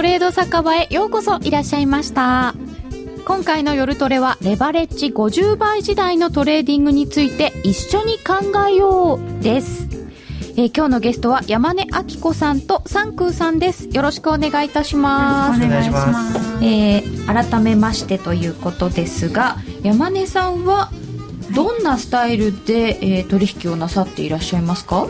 トレード酒場へようこそいらっしゃいました。今回の夜トレはレバレッジ50倍時代のトレーディングについて一緒に考えようです。えー、今日のゲストは山根明子さんと三空さんです。よろしくお願いいたします。お願いします。えー、改めましてということですが山根さんはどんなスタイルで、えー、取引をなさっていらっしゃいますか？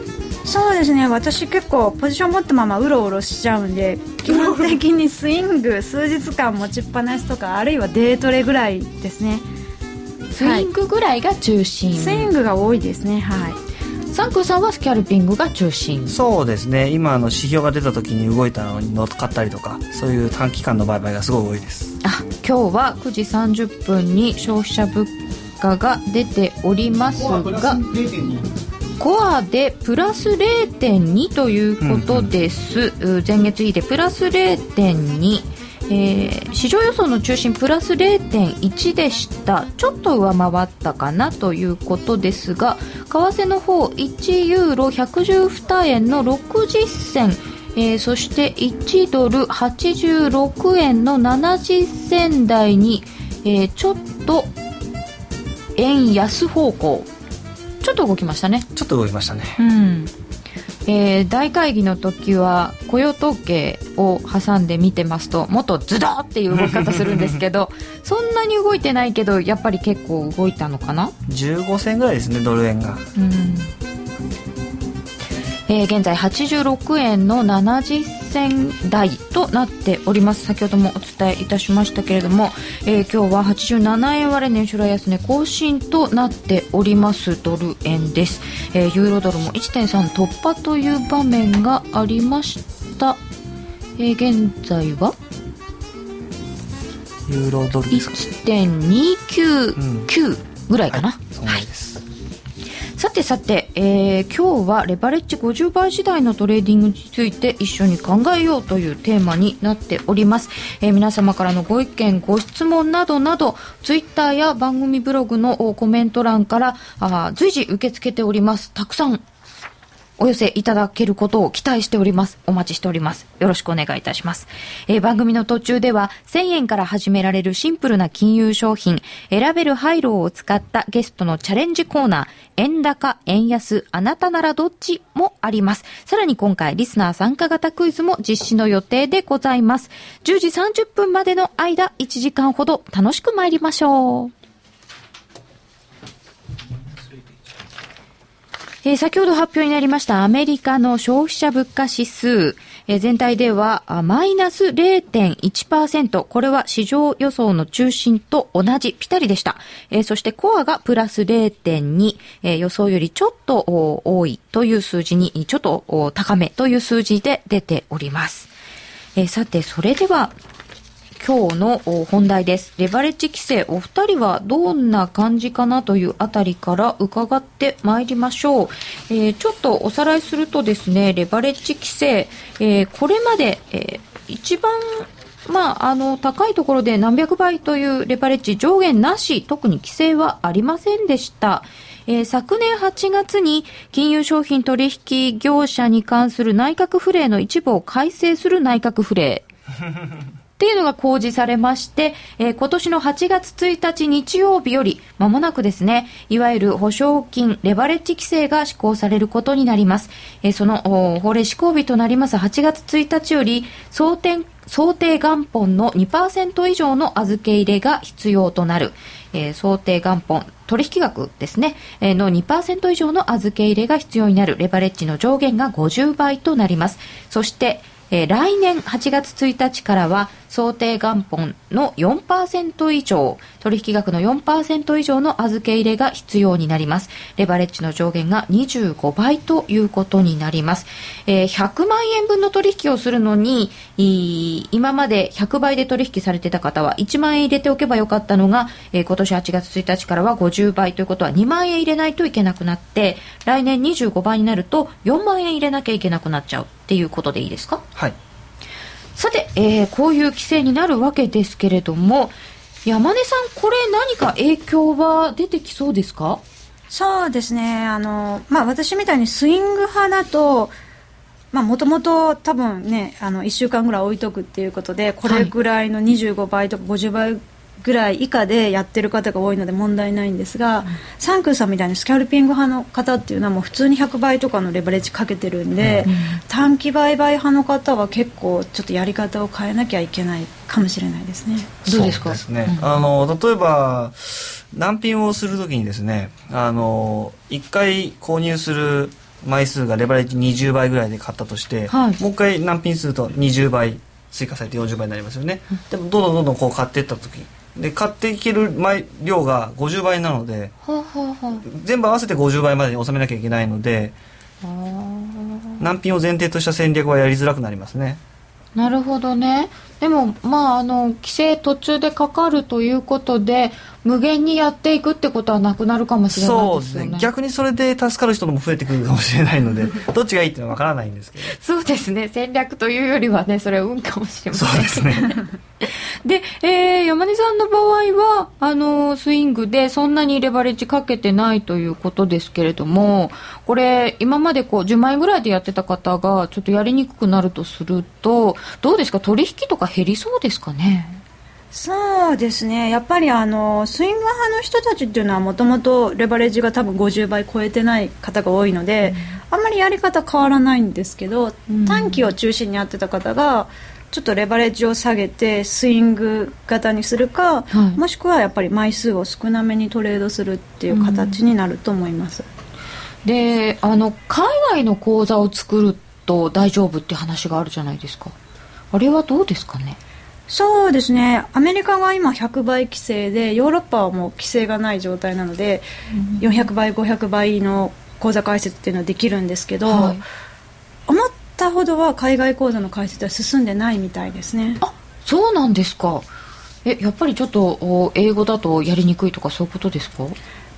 そうですね。私結構ポジション持ったままうろうろしちゃうんで 基本的にスイング数日間持ちっぱなしとかあるいはデートレぐらいですね。スイングぐらいが中心、はい、スイングが多いですね。はい。サンクさんはスキャルピングが中心。そうですね。今の指標が出た時に動いたのに乗っかったりとかそういう短期間の売買がすごい多いです。あ今日は9時30分に消費者物価が出ておりますがコアでプラス0.2ということです、うんうん、前月比でプラス0.2えー、市場予想の中心プラス0.1でした。ちょっと上回ったかなということですが為替の方1ユーロ112円の60銭。えー、そして1ドル86円の70銭台に、えー、ちょっと円安方向ちょっと動きましたね。ちょっと動きましたね。うん。えー、大会議の時は雇用統計を挟んで見てますともっとズドーっていう動き方するんですけど そんなに動いてないけどやっぱり結構動いたのかな？15銭ぐらいですねドル円が。うんえー、現在86円の70銭台となっております。先ほどもお伝えいたしましたけれども、えー、今日は87円割れ年初来安値更新となっておりますドル円です、えー、ユーロドルも1.3突破という場面がありました、え現在は？ユーロドル1.299ぐらいかな、うん、はいさてさて、えー、今日はレバレッジ50倍時代のトレーディングについて一緒に考えようというテーマになっております、えー、皆様からのご意見ご質問などなどツイッターや番組ブログのコメント欄からあ随時受け付けております。たくさんお寄せいただけることを期待しております。お待ちしております。よろしくお願いいたします。えー、番組の途中では1000円から始められるシンプルな金融商品、選べる廃炉を使ったゲストのチャレンジコーナー、円高、円安、あなたならどっちもあります。さらに今回、リスナー参加型クイズも実施の予定でございます。10時30分までの間、1時間ほど楽しく参りましょう。えー、先ほど発表になりましたアメリカの消費者物価指数、えー、全体ではマイナス0.1%。これは市場予想の中心と同じ、ぴたりでした。えー、そしてコアがプラス0.2、えー、予想よりちょっと多いという数字に、ちょっと高めという数字で出ております。えー、さて、それでは、今日の本題です。レバレッジ規制、お二人はどんな感じかなというあたりから伺ってまいりましょう。えー、ちょっとおさらいするとですね、レバレッジ規制、えー、これまで、えー、一番まあ、あの、高いところで何百倍というレバレッジ上限なし、特に規制はありませんでした。えー、昨年8月に金融商品取引業者に関する内閣府令の一部を改正する内閣府令。っていうのが公示されまして、えー、今年の8月1日日曜日より間もなくですね、いわゆる保証金、レバレッジ規制が施行されることになります。えー、その法令施行日となります8月1日より、想定想定元本の2%以上の預け入れが必要となる、えー、想定元本、取引額ですね、えー、の2%以上の預け入れが必要になるレバレッジの上限が50倍となります。そして、えー、来年8月1日からは想定元本の4%以上、取引額の4%以上の預け入れが必要になります。レバレッジの上限が25倍ということになります。えー、100万円分の取引をするのに、今まで100倍で取引されてた方は1万円入れておけばよかったのが、えー、今年8月1日からは50倍ということは2万円入れないといけなくなって、来年25倍になると4万円入れなきゃいけなくなっちゃうっていうことでいいですか？はい。さて、えー、こういう規制になるわけですけれども、山根さん、これ何か影響は出てきそうですか？そうですね。あの、まあ、私みたいにスイング派だと、もともと多分ねあの1週間ぐらい置いとくっていうことでこれぐらいの25倍とか50倍ぐらい以下でやってる方が多いので問題ないんですが、うん、サンクーさんみたいにスキャルピング派の方っていうのはもう普通に100倍とかのレバレッジかけてるんで、うん、短期売買派の方は結構ちょっとやり方を変えなきゃいけないかもしれないですね。どうですか？ですね、うん、あの例えば難品をするときにですねあの1回購入する枚数がレバレッジ20倍ぐらいで買ったとして、はい、もう一回難品すると20倍追加されて40倍になりますよね、でもどんどんどんどんこう買っていった時で買っていける量が50倍なので、全部合わせて50倍までに収めなきゃいけないので難品を前提とした戦略はやりづらくなりますね。なるほどねでもまああの規制途中でかかるということで無限にやっていくってことはなくなるかもしれないですよね、ね、逆にそれで助かる人も増えてくるかもしれないので どっちがいいっていうのは分からないんですけど。そうですね。戦略というよりはねそれは運かもしれませんそうですね。で、えー、山根さんの場合はあのスイングでそんなにレバレッジかけてないということですけれどもこれ今までこう10万円ぐらいでやってた方がちょっとやりにくくなるとするとどうですか？取引とか減りそうですかね？そうですね。やっぱりあのスイング派の人たちっていうのはもともとレバレッジが多分50倍超えてない方が多いので、うん、あんまりやり方変わらないんですけど、うん、短期を中心にやってた方がちょっとレバレッジを下げてスイング型にするか、はい、もしくはやっぱり枚数を少なめにトレードするっていう形になると思います、うん、であの海外の口座を作ると大丈夫って話があるじゃないですかあれはどうですかね？そうですね。アメリカが今100倍規制でヨーロッパはもう規制がない状態なので、うん、400倍500倍の口座開設っていうのはできるんですけど、はい、思ったほどは海外口座の開設は進んでないみたいですね。あそうなんですか。えやっぱりちょっと英語だとやりにくいとかそういうことですか？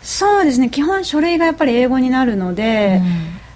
そうですね。基本書類がやっぱり英語になるので、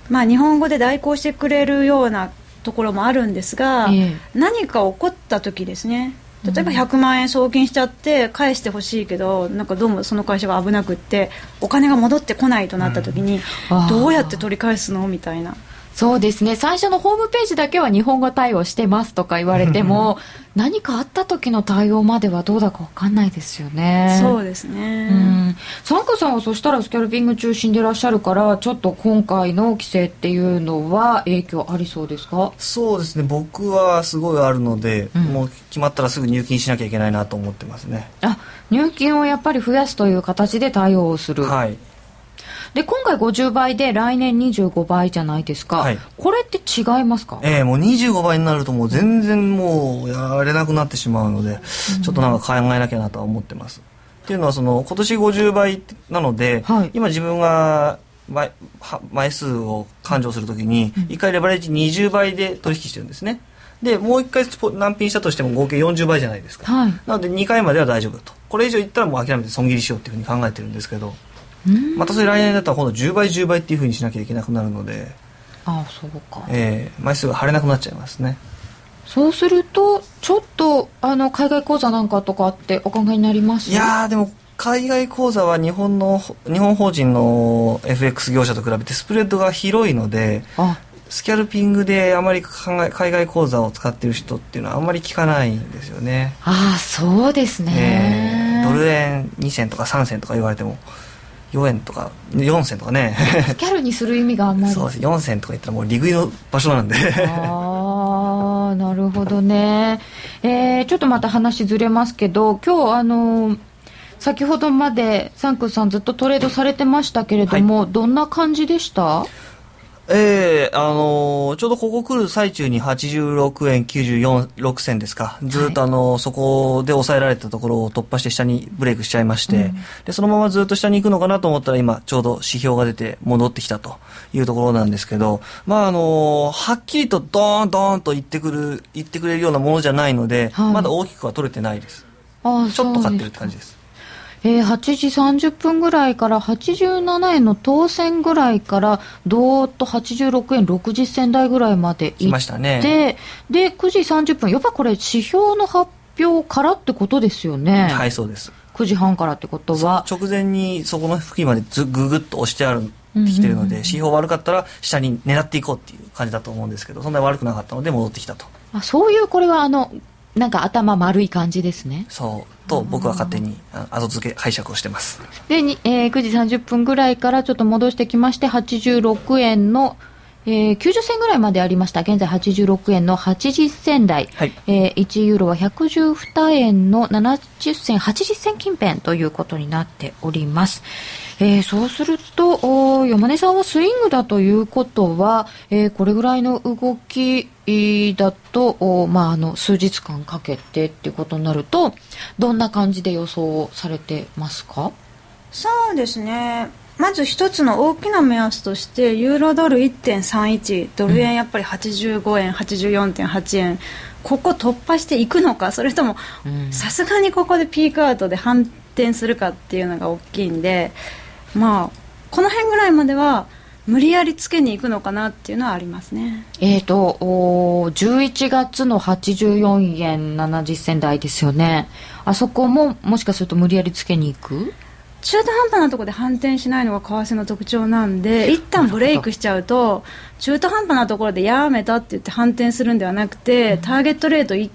うん、まあ日本語で代行してくれるようなところもあるんですが、ええ、何か起こった時ですね。例えば100万円送金しちゃって返してほしいけどなんかどうもその会社が危なくってお金が戻ってこないとなった時に、どうやって取り返すの？みたいなそうですね。最初のホームページだけは日本語対応してますとか言われても何かあった時の対応まではどうだか分かんないですよね。そうですね。うん。サンカさんはそしたらスキャルピング中心でいらっしゃるからちょっと今回の規制っていうのは影響ありそうですか？そうですね。僕はすごいあるので、うん、もう決まったらすぐ入金しなきゃいけないなと思ってますね。あ入金をやっぱり増やすという形で対応をする。はいで今回50倍で来年25倍じゃないですか、はい、これって違いますか？ええー、もう25倍になるともう全然もうやれなくなってしまうので、うん、ちょっとなんか考えなきゃなとは思ってます。っていうのはその今年50倍なので、はい、今自分が枚枚数を勘定するときに1回レバレッジ20倍で取引してるんですね。でもう1回難品したとしても合計40倍じゃないですか、はい、なので2回までは大丈夫と。これ以上いったらもう諦めて損切りしようっていうふうに考えてるんですけどまたそれ来年だったら今度10倍10倍っていうふうにしなきゃいけなくなるのでああそうか。ええー、枚数が貼れなくなっちゃいますね。そうするとちょっとあの海外口座なんかとかってお考えになります？いやでも海外口座は日本の日本法人の FX 業者と比べてスプレッドが広いのでスキャルピングであまり海外口座を使ってる人っていうのはあんまり聞かないんですよね。ああそうですね、えー、ドル円2銭とか3銭とか言われても4円とか4銭とかね。スキャルにする意味があんまり。そうです。4銭とか言ったらもう利食いの場所なんで。ああなるほどね。えー、ちょっとまた話ずれますけど今日あの先ほどまでサンクさんずっとトレードされてましたけれども、はい、どんな感じでした？ええー、あのー、ちょうどここ来る最中に86円94、6銭ですか。ずっとあのーはい、そこで抑えられたところを突破して下にブレイクしちゃいまして、うん、で、そのままずっと下に行くのかなと思ったら今、ちょうど指標が出て戻ってきたというところなんですけど、まああのはっきりとドーンドーンと言ってくる、言ってくれるようなものじゃないので、はい、まだ大きくは取れてないです。あちょっと買ってるって感じです。えー、8時30分ぐらいから87円の当選ぐらいからどーっと86円60銭台ぐらいまで行って、ね、で9時30分やっぱこれ指標の発表からってことですよね。はいそうです。9時半からってことは。直前にそこの付近までずぐぐっと押してあるきてるので、指標悪かったら下に狙っていこうっていう感じだと思うんですけどそんなに悪くなかったので戻ってきたと。あそういうこれはあのなんか頭丸い感じですねそうと僕は勝手に後付け解釈をしてますで、えー、9時30分ぐらいからちょっと戻してきまして86円のえー、90銭ぐらいまでありました。現在86円の80銭台。はい、えー、1ユーロは112円の70銭、80銭近辺ということになっております。えー、そうすると、山根さんはスイングだということは、えー、これぐらいの動きだと、まあ、あの、数日間かけてっていうことになると、どんな感じで予想されてますか？そうですね。まず一つの大きな目安としてユーロドル1.31ドル円やっぱり85円、うん、84.8円ここ突破していくのかそれともさすがにここでピークアウトで反転するかっていうのが大きいんでまあこの辺ぐらいまでは無理やりつけに行くのかなっていうのはありますね。えっ、ー、と、お11月の84円70銭台ですよね。あそこももしかすると無理やりつけに行く？中途半端なところで反転しないのが為替の特徴なんで一旦ブレイクしちゃうと中途半端なところでやめたって言って反転するんではなくてターゲットレート一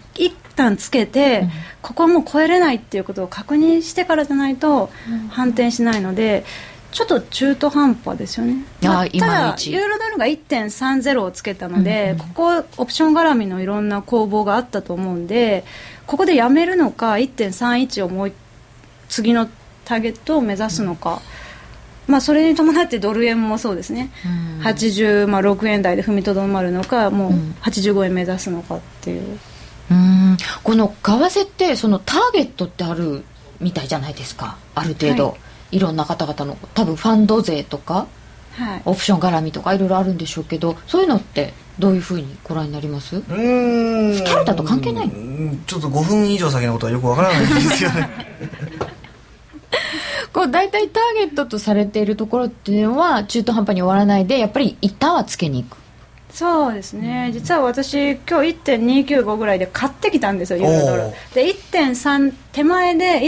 旦つけてここはもう超えれないっていうことを確認してからじゃないと反転しないので。ちょっと中途半端ですよね。ただ、ユーロドルが1.30をつけたので、ここ、オプション絡みのいろんな攻防があったと思うんで、ここでやめるのか、1.31をもう次のターゲットを目指すのか、まあ、それに伴ってドル円もそうですね、うん、86円台で踏みとどまるのかもう85円目指すのかっていう。うん。この為替ってそのターゲットってあるみたいじゃないですか。ある程度、はい、いろんな方々の多分ファンド税とか、はい、オプション絡みとかいろいろあるんでしょうけどそういうのってどういうふうにご覧になります？うん。タルタと関係ないちょっと5分以上先のことはよくわからないんですよね。こう大体ターゲットとされているところっていうのは中途半端に終わらないでやっぱり一旦はつけに行く。そうですね、うん、実は私今日1.295ぐらいで買ってきたんですよユーロドルで1.3手前で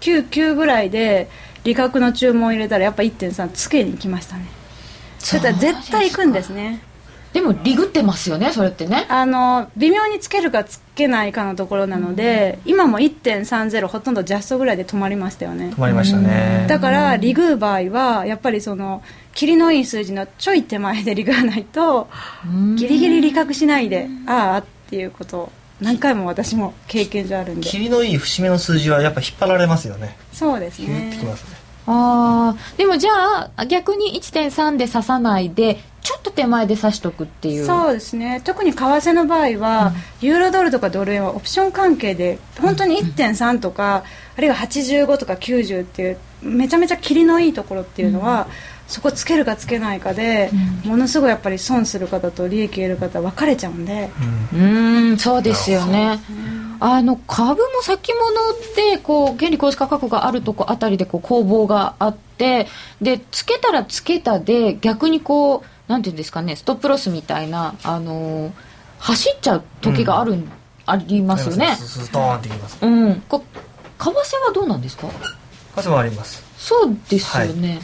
1.299ぐらいで利確の注文を入れたらやっぱ1.3つけに行きましたね。それ絶対行くんですね。でもリグってますよねそれってね。あの微妙につけるかつけないかのところなので、うん、今も1.30ほとんどジャストぐらいで止まりましたよね。止まりましたね。だからリグう場合はやっぱりその霧のいい数字のちょい手前でリグわないとギリギリ利確しないでああっていうことを何回も私も経験上あるんで。霧のいい節目の数字はやっぱ引っ張られますよね。そうですね。きますね。あでもじゃあ逆に1.3で刺さないでちょっと手前で刺しとくっていう。そうですね。特に為替の場合は、うん、ユーロドルとかドル円はオプション関係で本当に1.3とか、うん、あるいは85とか90っていうめちゃめちゃ切りのいいところっていうのは、うんそこつけるかつけないかで、うん、ものすごいやっぱり損する方と利益得る方分かれちゃうんで。うん。そうですよね。あの株も先物でこう原理公式価格があるとこあたりでこう攻防があってでつけたらつけたで逆にこうなんていうんですかねストップロスみたいなあのー、走っちゃう時がある、うん、ありますよね。ストーンってきます。うん。こ為替はどうなんですか？為替もあります。そうですよね、はい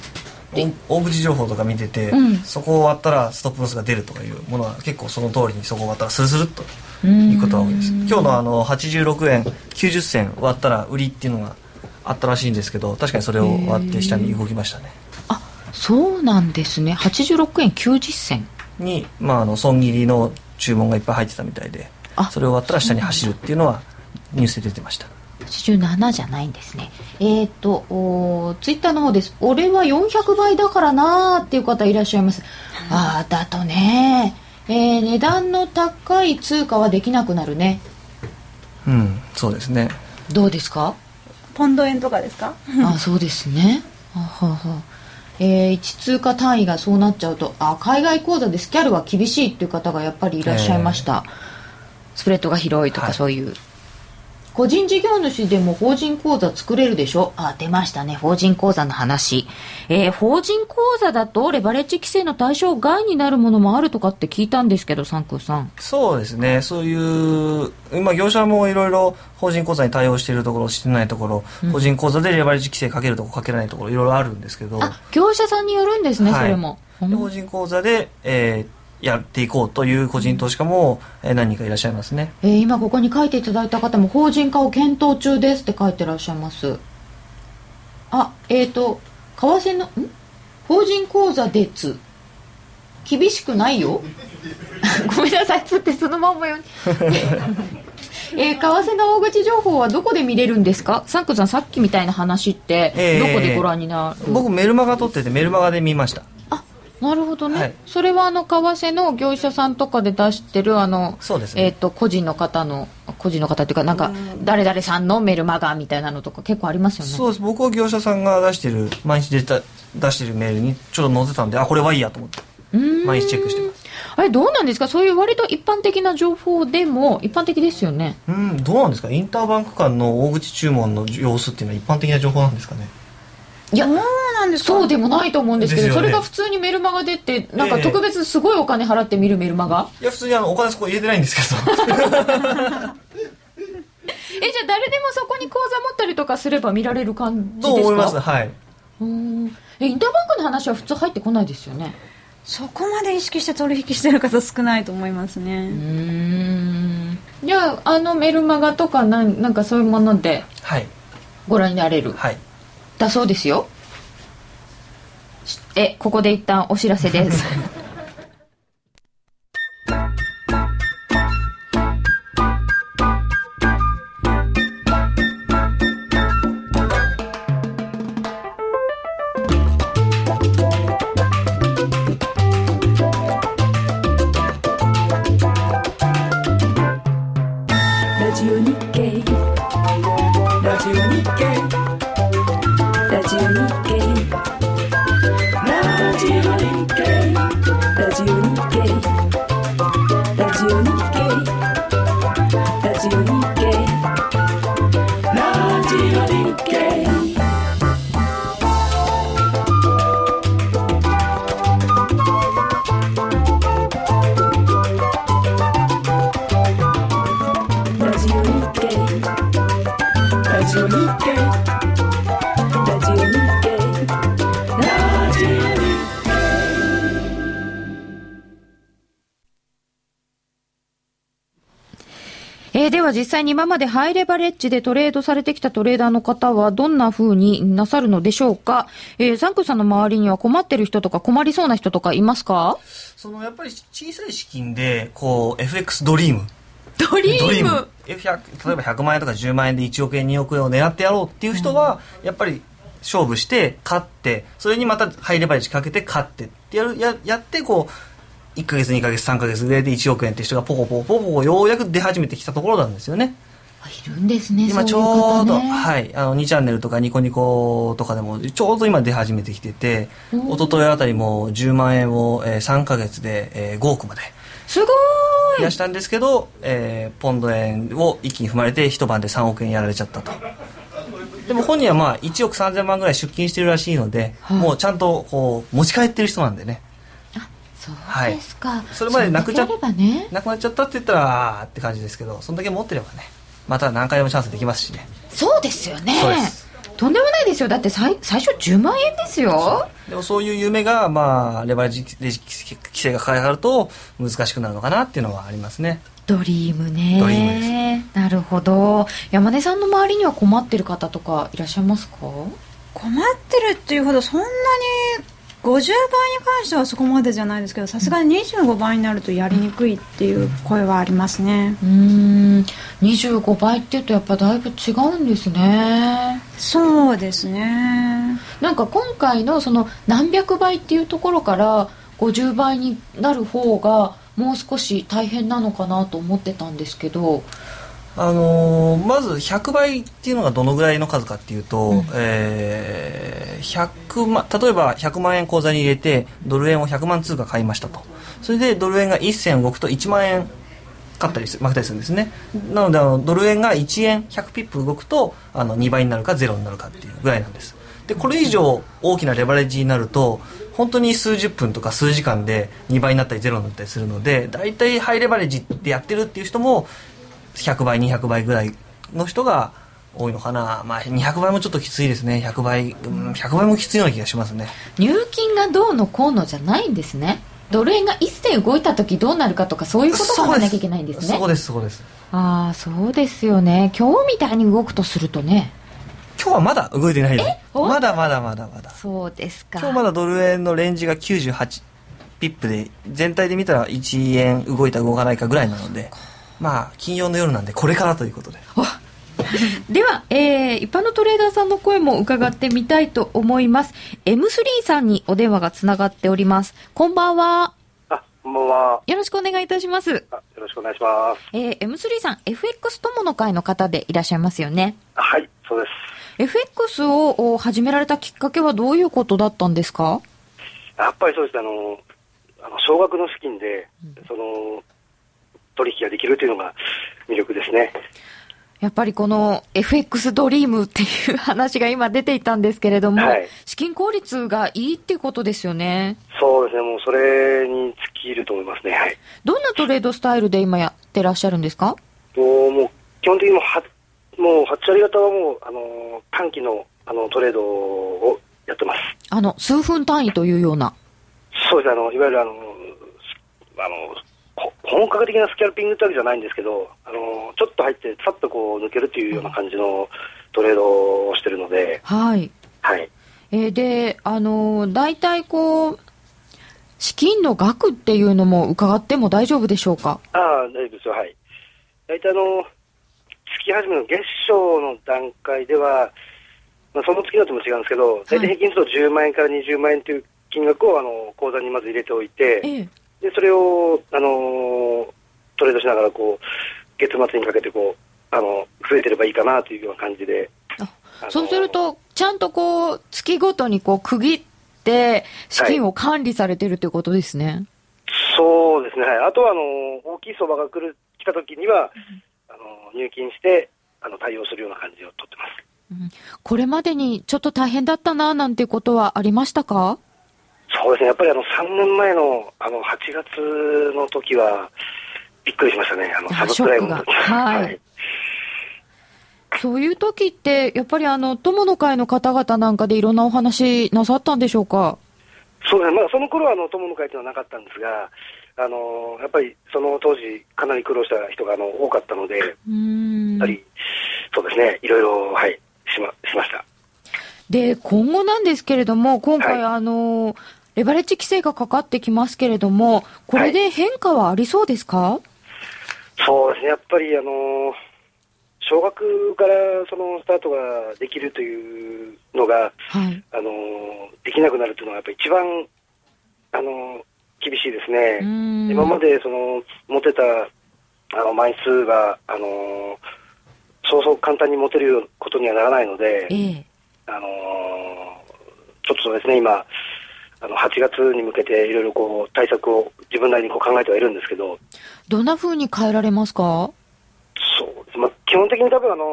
大口情報とか見てて、うん、そこを割ったらストップロスが出るとかいうものは結構その通りにそこを割ったらスルスルっということが多いです。今日のあの86円90銭割ったら売りっていうのがあったらしいんですけど確かにそれを割って下に動きましたね。あそうなんですね。86円90銭。に、まあ、あの損切りの注文がいっぱい入ってたみたいでそれを割ったら下に走るっていうのはニュースで出てました87じゃないんですね。えっ、ー、と、ツイッターの方です。俺は400倍だからなーっていう方いらっしゃいます。ああ、だとね、えー、値段の高い通貨はできなくなるね。うん、そうですね。どうですか？ポンド円とかですか？あそうですね。はははえー、1通貨単位がそうなっちゃうとあ海外口座でスキャルは厳しいっていう方がやっぱりいらっしゃいました、えー、スプレッドが広いとかそういう、個人事業主でも法人口座作れるでしょ？あ、出ましたね。法人口座の話。えー、法人口座だとレバレッジ規制の対象外になるものもあるとかって聞いたんですけど、サンクーさん。そうですね。そういう、まあ業者もいろいろ法人口座に対応しているところ、してないところ、うん、法人口座でレバレッジ規制かけるところ、かけないところ、いろいろあるんですけど。あ、業者さんによるんですね、はい、それも。法人口座で、えー、やっていこうという個人投資家も何人かいらっしゃいますね、えー、今ここに書いていただいた方も法人化を検討中ですって書いてらっしゃいます。あえっ、ー、と為替のん？法人口座でつ厳しくないよ。ごめんなさい。つってそのまんまよ えー、為替の大口情報はどこで見れるんですか？サンクさんさっきみたいな話ってどこでご覧になる、えー、僕メルマガ撮っててメルマガで見ましたなるほどね、はい、それはあの為替の業者さんとかで出してるあのそうです、ね、えーと、個人の方の個人の方っていうかなんか誰々さんのメルマガみたいなのとか結構ありますよね。そうです。僕は業者さんが出してる毎日出た出してるメールにちょっと載せたんであこれはいいやと思って毎日チェックしてます。あれどうなんですか？そういう割と一般的な情報でも一般的ですよね。うん。どうなんですか？インターバンク間の大口注文の様子っていうのは一般的な情報なんですかね？いやなんですそうでもないと思うんですけど、ね、それが普通にメルマガでってなんか特別すごいお金払って見るメルマガ、いや普通にあのお金そこ入れてないんですけど。えじゃあ誰でもそこに口座持ったりとかすれば見られる感じですか？と思います。はい。うん。えインターバンクの話は普通入ってこないですよね？そこまで意識して取引してる方少ないと思いますね。うん。じゃああのメルマガとかなんなんかそういうものでご覧になれる、はい、だそうですよ。えここで一旦お知らせです。に今までハイレバレッジでトレードされてきたトレーダーの方はどんな風になさるのでしょうか？えー、サンクさんの周りには困ってる人とか困りそうな人とかいますか？そのやっぱり小さい資金で、こう、FX ドリーム。ドリーム？F100 例えば100万円とか10万円で1億円2億円を狙ってやろうっていう人は、やっぱり勝負して勝ってそれにまたハイレバレッジかけて勝ってってやるややってこう1か月2か月3か月ぐらいで1億円って人がポコポコポコポコようやく出始めてきたところなんですよね。いるんですね今ちょうど、ね、はいあの2チャンネルとかニコニコとかでもちょうど今出始めてきてて一昨日あたりも10万円を、えー、3か月で、えー、5億まで。すごい。増やしたんですけど、えー、ポンド円を一気に踏まれて一晩で3億円やられちゃったと。でも本人はまあ1億3000万ぐらい出金してるらしいので、はい、もうちゃんとこう持ち帰ってる人なんでねそうですか、はい、それまでなくちゃ、ね、なくなっちゃったって言ったらあって感じですけどそんだけ持ってればねまた何回でもチャンスできますしね。そうですよね。とんでもないですよ。だって最最初10万円ですよ。でもそういう夢が、まあ、レバレッジ規制がかかると難しくなるのかなっていうのはありますね。ドリームね。ドリームです。なるほど。山根さんの周りには困ってる方とかいらっしゃいますか？困ってるっていうほどそんなに50倍に関してはそこまでじゃないですけどさすがに25倍になるとやりにくいっていう声はありますね。うん。25倍っていうとやっぱだいぶ違うんですね。そうですね。なんか今回のその何百倍っていうところから50倍になる方がもう少し大変なのかなと思ってたんですけどあのー、まず100倍っていうのがどのぐらいの数かっていうと、うん、えー、100万例えば100万円口座に入れてドル円を100万通貨買いましたと。それでドル円が1銭動くと1万円勝ったり負けたりするんですね。なのであのドル円が1円100ピップ動くとあの2倍になるか0になるかっていうぐらいなんです。でこれ以上大きなレバレッジになると本当に数十分とか数時間で2倍になったり0になったりするので大体ハイレバレッジってやってるっていう人も100倍200倍ぐらいの人が多いのかな、まあ、200倍もちょっときついですね。100倍、うん、100倍もきついような気がしますね。入金がどうのこうのじゃないんですね。ドル円が一銭動いた時どうなるかとかそういうこと考えなきゃいけないんですね。そうですそうですああそうですよね。今日みたいに動くとするとね。今日はまだ動いてないよ。まだまだまだまだ。そうですか。今日まだドル円のレンジが98ピップで全体で見たら1円動いた動かないかぐらいなのでまあ金曜の夜なんでこれからということで。では、えー、一般のトレーダーさんの声も伺ってみたいと思います。M3 さんにお電話がつながっております。こんばんは。あこんばんは。よろしくお願いいたします。よろしくお願いします。えー、M3 さん FX 友の会の方でいらっしゃいますよね？はいそうです。FX を始められたきっかけはどういうことだったんですか？やっぱりそうですあのあの少額の資金で、その取引ができるというのが魅力ですね。やっぱりこの FX ドリームっていう話が今出ていたんですけれども、はい、資金効率がいいっていうことですよね。そうですね、もうそれに尽きると思いますね。はい。どんなトレードスタイルで今やってらっしゃるんですか？もうもう基本的にもはもう8割方はもうあの短期のあのトレードをやってます。あの数分単位というような。そうですあのいわゆるあのあの本格的なスキャルピングってわけじゃないんですけど、あのちょっと入って、さっとこう抜けるというような感じのトレードをしてるので、はい。はい。えー、で、あの大体こう、資金の額っていうのも伺っても大丈夫でしょうか？ああ、大丈夫ですよ、はい。大体あの、月始めの月賞の段階では、まあ、その月のとも違うんですけど、大体平均すると10万円から20万円という金額をあの口座にまず入れておいて、ええでそれを、あのー、トレードしながらこう月末にかけてこうあの増えてればいいかなというような感じで。そうすると、ちゃんとこう月ごとにこう区切って資金を管理されてるということですね。はい、そうですね、はい、あとはあの大きい相場が来る来た時には、あの入金してあの対応するような感じをとってます、うん、これまでにちょっと大変だったななんてことはありましたか？そうですね、やっぱりあの3年前のあの8月の時は、びっくりしましたね、あのサブプライムの時。はい、はい。そういう時って、やっぱりあの友の会の方々なんかでいろんなお話なさったんでしょうか？そうですね、まあ、その頃はあの友の会というのはなかったんですが、あのやっぱりその当時、かなり苦労した人があの多かったので、やっぱりそうですね、いろいろ、はい、しましました。で、今後なんですけれども、今回、はい、あの、レバレッジ規制がかかってきますけれども、これで変化はありそうですか、はい、そうですね、やっぱりあの小学からそのスタートができるというのが、はい、あのできなくなるというのは、やっぱり一番あの厳しいですね。今までその持てたあの枚数があのそうそう簡単に持てることにはならないので、ええ、あのちょっとですね、今、あの8月に向けていろいろこう対策を自分なりにこう考えてはいるんですけどどんなふうに変えられますか？そうです、まあ、基本的に多分あの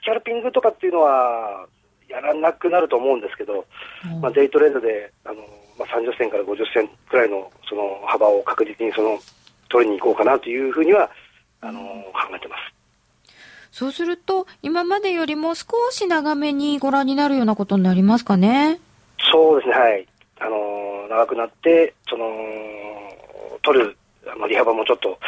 スキャルピングとかっていうのはやらなくなると思うんですけど、うん、まあ、デイトレードであの、まあ、30銭から50銭くらいのその幅を確実にその取りに行こうかなというふうにはあの、考えてます。そうすると、今までよりも少し長めにご覧になるようなことになりますかね？そうですね、はい。あの長くなって、その、取る、あの、利幅もちょっと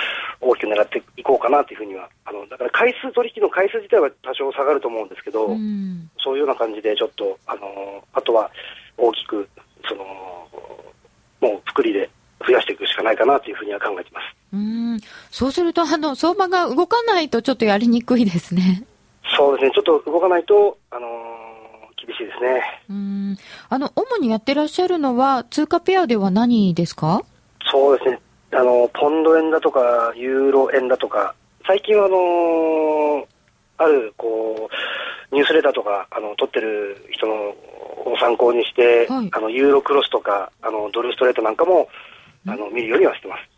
大きく狙っていこうかなというふうには、あの、だから回数、取引の回数自体は多少下がると思うんですけど、うん、そういうような感じでちょっと、あの、あとは大きく、その、もう、くりで増やしていくしかないかなというふうには考えてます。うんそうすると、あの、相場が動かないとちょっとやりにくいですね。そうですね、ちょっと動かないと、あの厳しいですね。うん。あの主にやってらっしゃるのは、通貨ペアでは何ですか？そうですね。あの、ポンド円だとか、ユーロ円だとか、最近はあのあるこうニュースレターとかあの取ってる人のを参考にして、はい、あのユーロクロスとかあのドルストレートなんかもあの見るようにはしてます。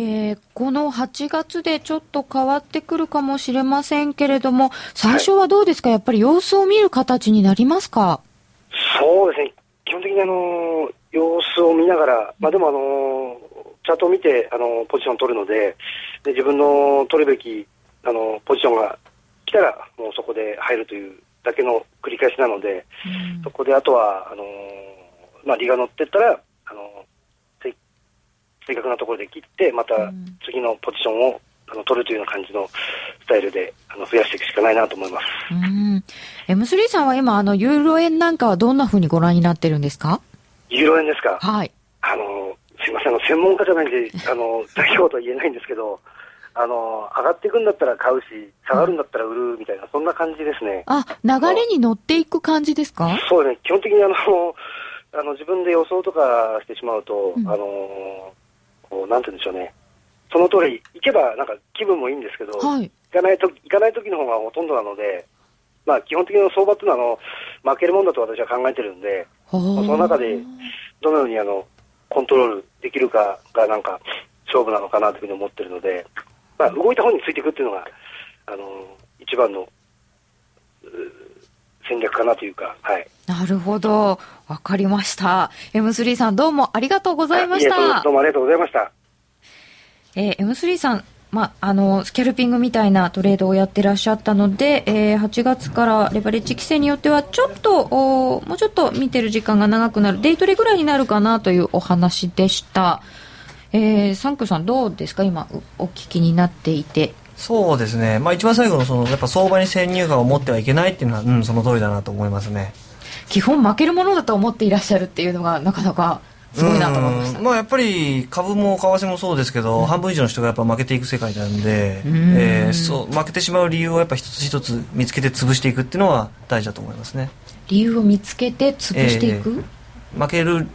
えー、この8月でちょっと変わってくるかもしれませんけれども、最初はどうですか、はい、やっぱり様子を見る形になりますか？そうですね。基本的にあの、様子を見ながら、まあでもあの、チャートを見て、あの、ポジションを取るので、で自分の取るべき、あの、ポジションが来たら、もうそこで入るというだけの繰り返しなので、うん、そこであとは、あの、まあ、利が乗ってったら、あの、正確なところで切って、また次のポジションをあの取るというような感じのスタイルであの増やしていくしかないなと思います。うん。M3 さんは今、あの、ユーロ円なんかはどんなふうにご覧になってるんですか？ユーロ円ですか？はい。あの、すいません、あの、専門家じゃないんで、あの、代表とは言えないんですけど、あの、上がっていくんだったら買うし、下がるんだったら売るみたいな、そんな感じですね。あ、流れに乗っていく感じですか？そうですね。基本的にあの、あの自分で予想とかしてしまうと、うん、あの、こう、なんて言うんでしょうね。その通り、行けばなんか気分もいいんですけど、はい、行かないと行かない時の方がほとんどなので、まあ基本的な相場っていうのはあの、負けるもんだと私は考えてるんで、その中でどのようにあの、コントロールできるかがなんか勝負なのかなというふうに思ってるので、まあ動いた方についていくっていうのが、あの、一番の、戦略かなというか、はい。なるほど。わかりました。M3 さんどうもありがとうございました。どうもありがとうございました。えー、M3 さん、まあ、あの、スキャルピングみたいなトレードをやってらっしゃったので、えー、8月からレバレッジ規制によっては、ちょっと、おもうちょっと見てる時間が長くなる、デイトレぐらいになるかなというお話でした。えー、サンクさんどうですか？今、お聞きになっていて。そうですね。まあ一番最後のその、やっぱ相場に先入観を持ってはいけないっていうのは、うん、その通りだなと思いますね。基本負けるものだと思っていらっしゃるっていうのが、なかなかすごいなと思いました。まあやっぱり株も為替もそうですけど、うん、半分以上の人がやっぱ負けていく世界なんで、えー、そう負けてしまう理由をやっぱ一つ一つ見つけて潰していくっていうのは大事だと思いますね。理由を見つけて潰していく、えー、負ける、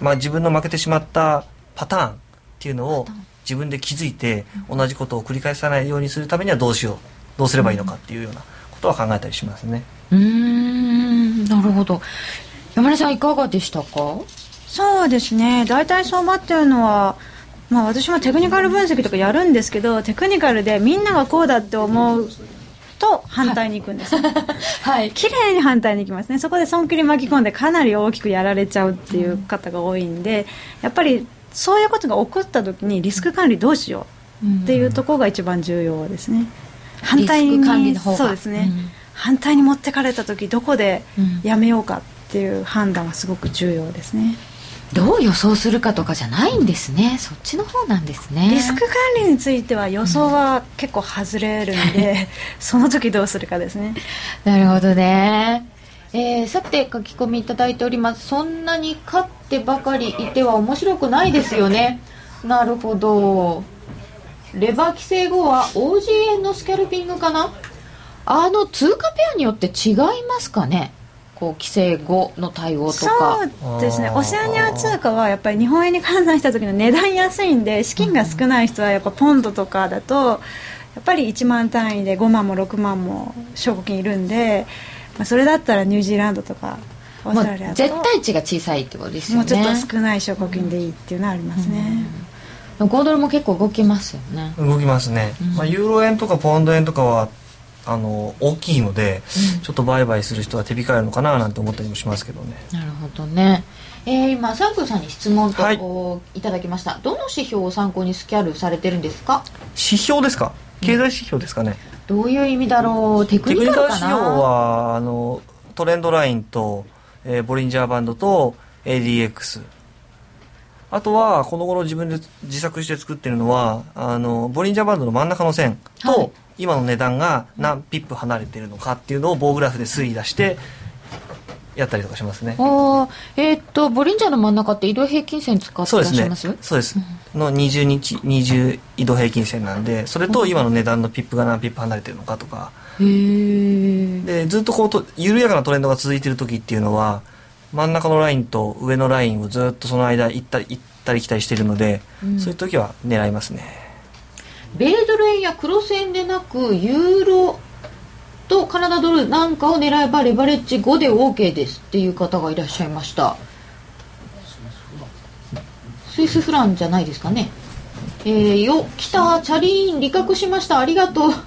まあ自分の負けてしまったパターンっていうのを自分で気づいて、同じことを繰り返さないようにするためにはどうしよう、どうすればいいのかっていうようなことは考えたりしますね。うん、なるほど。山根さんいかがでしたか？そうですね。大体相場っていうのはまあ私もテクニカル分析とかやるんですけどテクニカルでみんながこうだって思うと反対に行くんです、はい、綺麗に反対に行きますね。そこで損切り巻き込んでかなり大きくやられちゃうっていう方が多いんでやっぱりそういうことが起こった時にリスク管理どうしようっていうところが一番重要ですね、反対にそうですね、うん、反対に持ってかれた時どこでやめようかっていう判断がすごく重要ですね、どう予想するかとかじゃないんですね。そっちの方なんですね。リスク管理については予想は結構外れるんで、うん、その時どうするかですね。なるほどねえー、さて書き込みいただいております。そんなに勝ってばかりいては面白くないですよね。なるほど。レバー規制後は OG 円のスキャルピングかな？あの通貨ペアによって違いますかね？こう規制後の対応とか。そうですね。オセアニア通貨はやっぱり日本円に換算した時の値段安いんで資金が少ない人はやっぱポンドとかだとやっぱり1万単位で5万も6万も証拠金いるんで、まあ、それだったらニュージーランドとかオーストラリアと絶対値が小さいってことですよね。もうちょっと少ない証拠金でいいっていうのはありますね、うん、5ドルも結構動きますよね。動きますね、うん、まあ、ユーロ円とかポンド円とかはあの大きいので、うん、ちょっと売買する人は手控えるのかななんて思ったりもしますけどね。なるほどね。えー、今サンクさんに質問と、はい、いただきました。どの指標を参考にスキャルされてるんですか？指標ですか？経済指標ですかね、うん、どういう意味だろう？テクニカルかな？指標はあのトレンドラインと、えー、ボリンジャーバンドと ADX あとはこの頃自分で自作して作ってるのはあのボリンジャーバンドの真ん中の線と、はい。今の値段が何ピップ離れてるのかっていうのを棒グラフで推移出してやったりとかしますね。あえー、っとボリンジャーの真ん中って移動平均線使ってらっしゃいます？そうです、ね、の20日20移動平均線なんでそれと今の値段のピップが何ピップ離れてるのかとか。でずっとこうと緩やかなトレンドが続いてる時っていうのは真ん中のラインと上のラインをずっとその間行ったり行ったり来たりしてるので、うん、そういう時は狙いますね。米ドル円や黒線でなくユーロとカナダドルなんかを狙えばレバレッジ5で OK ですっていう方がいらっしゃいました。スイスフランじゃないですかね。えー、よ、来た、チャリーン、理覚しました、ありがとう。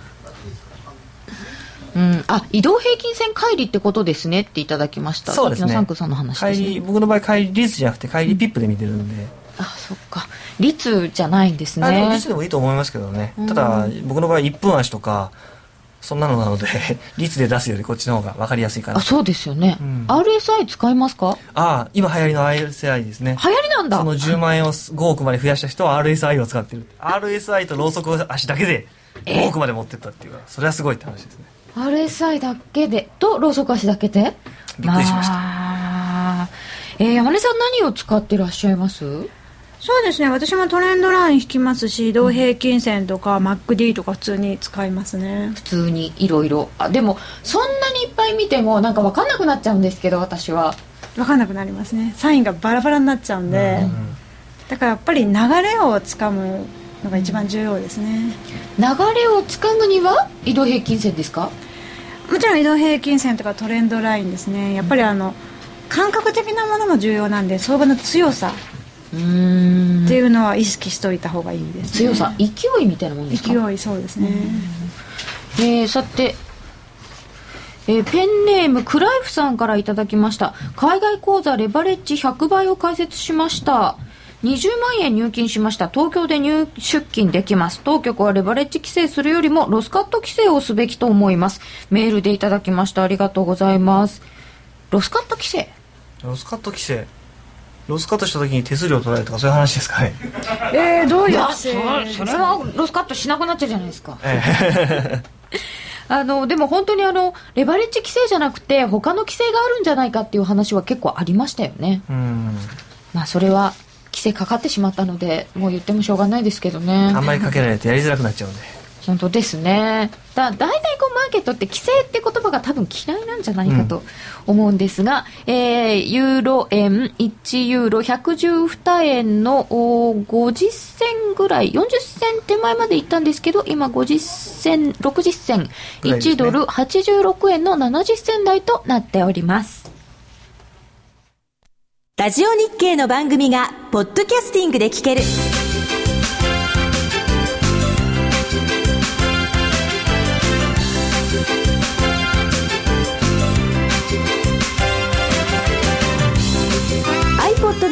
うん、あ移動平均線乖離ってことですね。っていただきました。そうですね。サンクさんの話です、ね、僕の場合乖離率じゃなくて乖離ピップで見てるんで、うん、あそっか。率じゃないんですね。率でもいいと思いますけどね、ただ僕の場合1分足とかそんなのなので 率で出すよりこっちの方が分かりやすいかな。あそうですよね、うん、RSI 使いますか？ああ今流行りの RSI ですね。流行りなんだ。その10万円を5億まで増やした人は RSI を使ってる。RSI とローソク足だけで5億まで持ってったっていう。かそれはすごいって話ですね。RSI だけでとローソク足だけで？びっくりしました、まあ、えー、山根さん何を使ってらっしゃいます？そうですね。私もトレンドライン引きますし移動平均線とか MacD とか普通に使いますね。普通にいろいろあでもそんなにいっぱい見てもなんか分かんなくなっちゃうんですけど私は。分かんなくなりますね。サインがバラバラになっちゃうんで、うん、だからやっぱり流れをつかむのが一番重要ですね。流れをつかむには移動平均線ですか？もちろん移動平均線とかトレンドラインですね。やっぱりあの感覚的なものも重要なんで相場の強さっていうのは意識しておいた方がいいです、ね、強さ勢いみたいなもんですか？勢いそうですねえー、さてえー、ペンネームクライフさんからいただきました海外口座レバレッジ100倍を開設しました20万円入金しました。東京で入出金できます。当局はレバレッジ規制するよりもロスカット規制をすべきと思います。メールでいただきました。ありがとうございます。ロスカット規制？ロスカット規制ロスカットした時に手数料取られるとかそういう話ですかね。えー、どういう規制それはロスカットしなくなっちゃうじゃないですか。え あのでも本当にあのレバレッジ規制じゃなくて他の規制があるんじゃないかっていう話は結構ありましたよね。うん。まあそれは規制かかってしまったのでもう言ってもしょうがないですけどね。あんまりかけられてやりづらくなっちゃうんで本当ですね。だ大体こうマーケットって規制って言葉が多分嫌いなんじゃないかと思うんですが、うん、えー、ユーロ円1ユーロ112円の50銭ぐらい40銭手前までいったんですけど今50銭60銭、ね、1ドル86円の70銭台となっております。ラジオ日経の番組がポッドキャスティングで聞ける。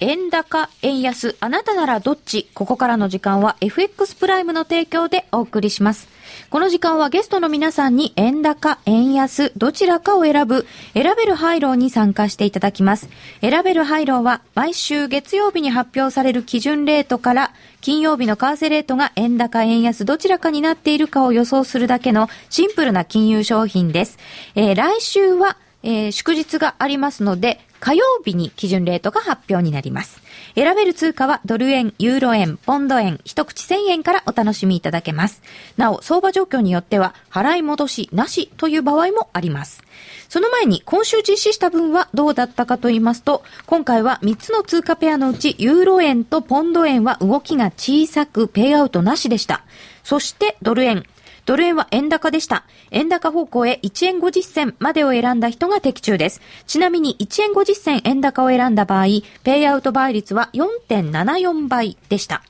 円高、円安、あなたならどっち？ここからの時間は FX プライムの提供でお送りします。この時間はゲストの皆さんに円高、円安、どちらかを選ぶ、選べるハイローに参加していただきます。選べるハイローは毎週月曜日に発表される基準レートから金曜日の為替レートが円高、円安、どちらかになっているかを予想するだけのシンプルな金融商品です。えー、来週は、えー、祝日がありますので、火曜日に基準レートが発表になります。選べる通貨はドル円、ユーロ円、ポンド円、一口1000円からお楽しみいただけます。なお、相場状況によっては、払い戻しなしという場合もあります。その前に今週実施した分はどうだったかと言いますと、今回は3つの通貨ペアのうち、ユーロ円とポンド円は動きが小さく、ペイアウトなしでした。そしてドル円、ドル円は円高でした。円高方向へ1円50銭までを選んだ人が的中です。ちなみに1円50銭円高を選んだ場合、ペイアウト倍率は4.74倍でした。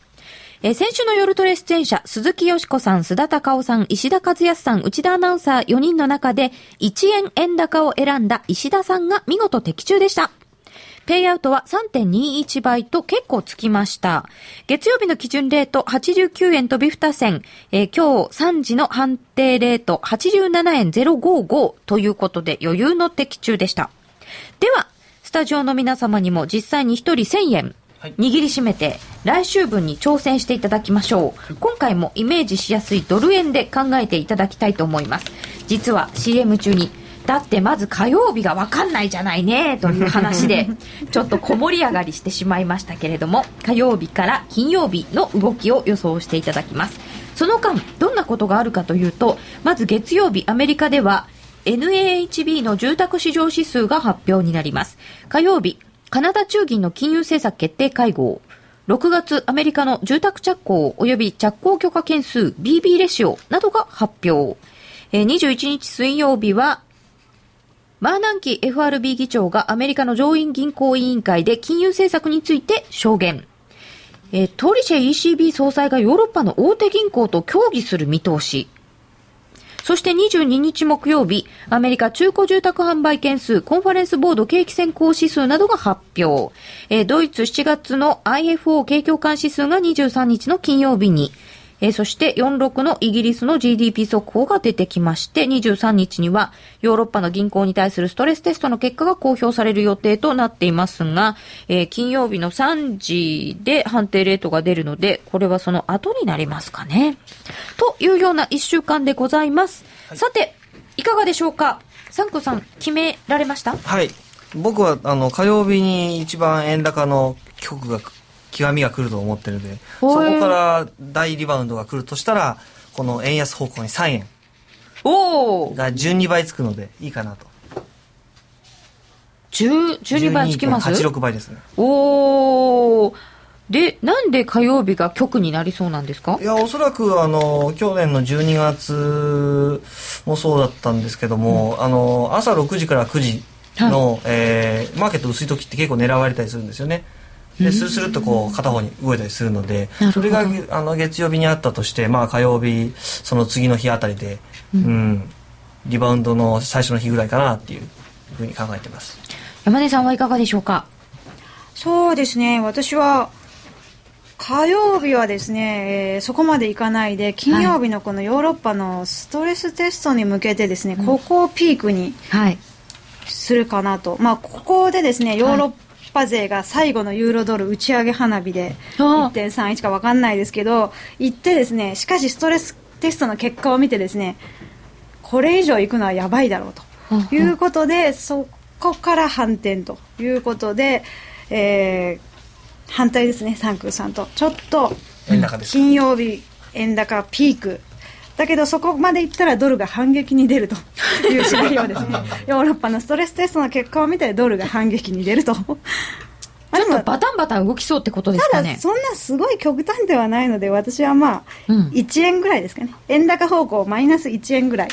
え先週の夜トレ出演者、鈴木よしこさん、須田隆夫さん、石田和康さん、内田アナウンサー4人の中で、1円円高を選んだ石田さんが見事的中でした。ペイアウトは3.21倍と結構つきました。月曜日の基準レート89円飛び2銭、えー、今日3時の判定レート87円055ということで余裕の的中でした。では、タジオの皆様にも実際に1人1000円、握りしめて来週分に挑戦していただきましょう。今回もイメージしやすいドル円で考えていただきたいと思います。実は CM 中にだってまず火曜日が分かんないじゃないねという話で ちょっと小盛り上がりしてしまいましたけれども火曜日から金曜日の動きを予想していただきます。その間どんなことがあるかというとまず月曜日アメリカでは NAHB の住宅市場指数が発表になります。火曜日カナダ中銀の金融政策決定会合。6月アメリカの住宅着工及び着工許可件数 BB レシオなどが発表。21日水曜日はマーナンキ FRB 議長がアメリカの上院銀行委員会で金融政策について証言。えトリシェ ECB 総裁がヨーロッパの大手銀行と協議する見通し。そして22日木曜日、アメリカ中古住宅販売件数、コンファレンスボード景気先行指数などが発表。えドイツ7月の IFO 景況感指数が23日の金曜日に、えー、そして46のイギリスの GDP 速報が出てきまして、23日にはヨーロッパの銀行に対するストレステストの結果が公表される予定となっていますが、えー、金曜日の3時で判定レートが出るので、これはその後になりますかね。というような1週間でございます。はい、さて、いかがでしょうか？サンコさん、決められました？はい。僕は、あの、火曜日に一番円高の曲が極みが来ると思ってるのでそこから大リバウンドが来るとしたらこの円安方向に3円。おが12倍つくのでいいかなと。12倍つきます？86倍ですね。おおで、なんで火曜日が局になりそうなんですか？いや、おそらく、あの、去年の12月もそうだったんですけども、うん、あの、朝6時から9時の、はい、えー、マーケット薄い時って結構狙われたりするんですよね。でスルスルっとこう片方に動いたりするのでそれがあの月曜日にあったとして、まあ、火曜日その次の日あたりで、うん、うん、リバウンドの最初の日ぐらいかなっていうふうに考えてます。山根さんはいかがでしょうか？そうですね。私は火曜日はですね、えー、そこまでいかないで金曜日のこのヨーロッパのストレステストに向けてですね、はい、ここをピークにするかなと、まあ、ここでですねヨーロッパ勢が最後のユーロドル打ち上げ花火で1.31か分かんないですけど行ってですねしかしストレステストの結果を見てですねこれ以上行くのはやばいだろうということでそこから反転ということで、えー、反対ですね、三空さんと。ちょっと金曜日円高ピークだけどそこまでいったらドルが反撃に出ると。いうシナリオですね。ヨーロッパのストレステストの結果を見てドルが反撃に出ると。ちょっとバタンバタン動きそうってことですかね。ただそんなすごい極端ではないので私はまあ、1円ぐらいですかね。円高方向マイナス1円ぐらい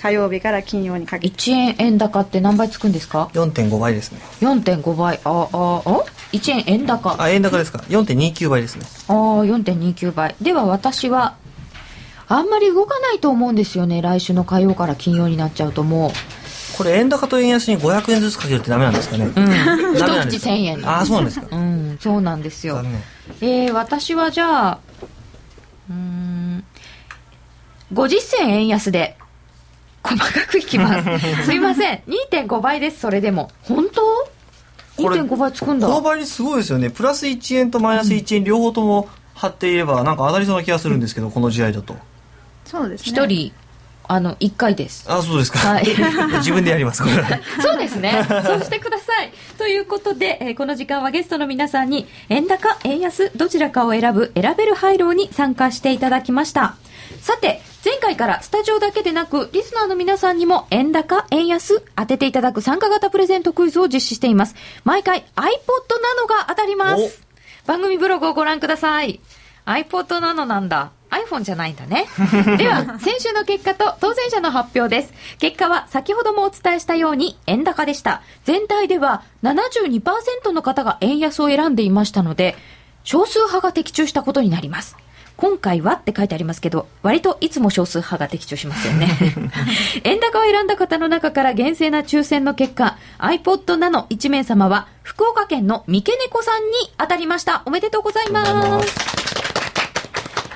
火曜日から金曜にかけて。1円円高って何倍つくんですか？4.5倍ですね。4.5倍。あああ？1円円高。あ円高ですか。4.29倍ですね。ああ4.29倍。では私はあんまり動かないと思うんですよね。来週の火曜から金曜になっちゃうともう。これ円高と円安に500円ずつかけるってダメなんですかね、うん、一口1000円ああそうなんですか。うんそうなんですよ。えー、私はじゃあうん50銭円安で細かくいきます。すいません。2.5倍ですそれでも。本当？2.5倍つくんだ。この倍にすごいですよね。プラス1円とマイナス1円両方とも張っていればなんか当たりそうな気がするんですけど、この試合だとそうですね。一人あの1回です。あそうですか、はい、自分でやります そうですね。そうしてください。ということで、えー、この時間はゲストの皆さんに円高円安どちらかを選ぶ選べるハイローに参加していただきました。さて前回からスタジオだけでなくリスナーの皆さんにも円高円安当てていただく参加型プレゼントクイズを実施しています。毎回 iPod なのが当たります。番組ブログをご覧ください。iPod なのなんだ。iPhone じゃないんだね。では、先週の結果と当選者の発表です。結果は先ほどもお伝えしたように円高でした。全体では72%の方が円安を選んでいましたので、少数派が的中したことになります。今回はって書いてありますけど、割といつも少数派が的中しますよね。円高を選んだ方の中から厳正な抽選の結果、iPod ナノ1名様は、福岡県の三毛猫さんに当たりました。おめでとうございます。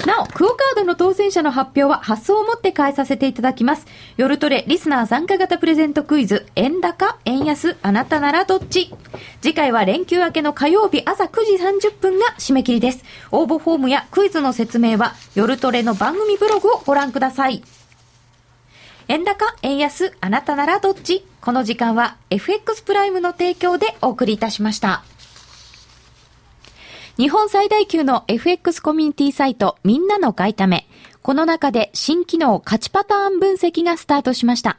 なお、クオカードの当選者の発表は発送をもって返させていただきます。夜トレリスナー参加型プレゼントクイズ、円高円安あなたならどっち次回は連休明けの火曜日朝9時30分が締め切りです。応募フォームやクイズの説明は夜トレの番組ブログをご覧ください。円高、円安、あなたならどっちこの時間は FX プライムの提供でお送りいたしました。日本最大級の FX コミュニティサイトみんなの買いため。この中で新機能価値パターン分析がスタートしました。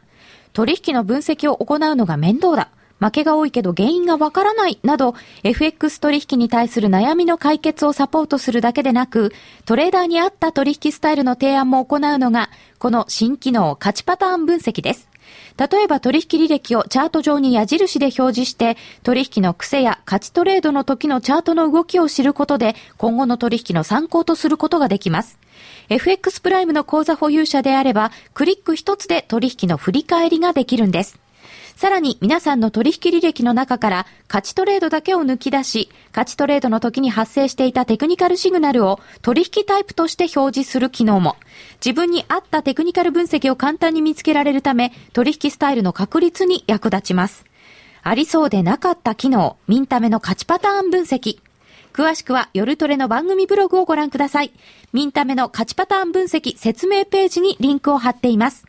取引の分析を行うのが面倒だ。負けが多いけど原因がわからないなど、FX 取引に対する悩みの解決をサポートするだけでなく、トレーダーに合った取引スタイルの提案も行うのが、この新機能価値パターン分析です。例えば取引履歴をチャート上に矢印で表示して、取引の癖や価値トレードの時のチャートの動きを知ることで、今後の取引の参考とすることができます。FX プライムの口座保有者であれば、クリック一つで取引の振り返りができるんです。さらに皆さんの取引履歴の中から価値トレードだけを抜き出し、価値トレードの時に発生していたテクニカルシグナルを取引タイプとして表示する機能も、自分に合ったテクニカル分析を簡単に見つけられるため、取引スタイルの確立に役立ちます。ありそうでなかった機能、ミンタメの価値パターン分析。詳しくは夜トレの番組ブログをご覧ください。ミンタメの価値パターン分析説明ページにリンクを貼っています。